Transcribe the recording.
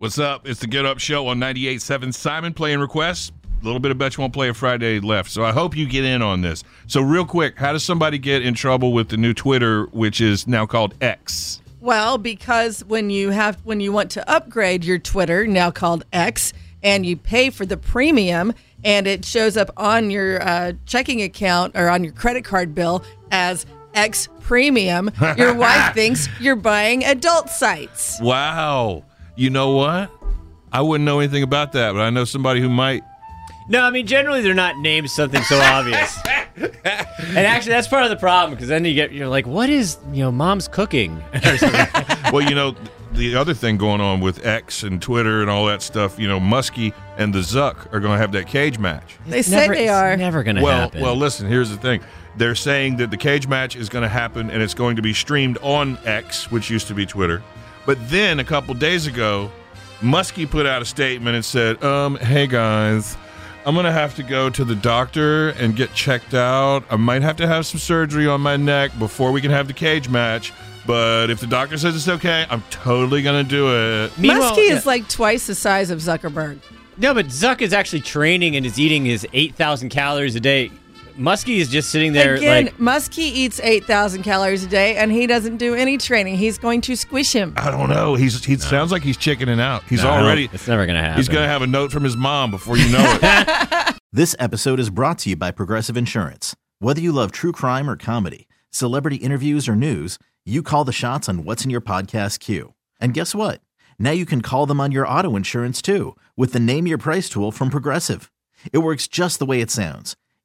What's up? It's the Get Up Show on 98.7. Simon playing requests. A little bit of Bet You Won't Play a Friday left. So I hope you get in on this. So, real quick, how does somebody get in trouble with the new Twitter, which is now called X? Well, because when you have when you want to upgrade your Twitter, now called X, and you pay for the premium, and it shows up on your uh, checking account or on your credit card bill as X Premium, your wife thinks you're buying adult sites. Wow. You know what? I wouldn't know anything about that, but I know somebody who might. No, I mean generally they're not named something so obvious. and actually, that's part of the problem because then you get you're like, what is you know mom's cooking? well, you know, the other thing going on with X and Twitter and all that stuff, you know, Muskie and the Zuck are going to have that cage match. They say never, they are. Never gonna Well, happen. well, listen. Here's the thing. They're saying that the cage match is going to happen and it's going to be streamed on X, which used to be Twitter. But then a couple days ago, Muskie put out a statement and said, "Um, hey guys, I'm going to have to go to the doctor and get checked out. I might have to have some surgery on my neck before we can have the cage match." But if the doctor says it's okay, I'm totally gonna do it. Meanwhile- Muskie yeah. is like twice the size of Zuckerberg. no, but Zuck is actually training and is eating his eight thousand calories a day. Muskie is just sitting there Again, like Muskie eats 8,000 calories a day and he doesn't do any training. He's going to squish him. I don't know. He's he sounds like he's chickening out. He's No, already. It's never gonna happen. He's gonna have a note from his mom before you know it. This episode is brought to you by Progressive Insurance. Whether you love true crime or comedy, celebrity interviews or news, you call the shots on what's in your podcast queue. And guess what? Now you can call them on your auto insurance too with the Name Your Price tool from Progressive. It works just the way it sounds.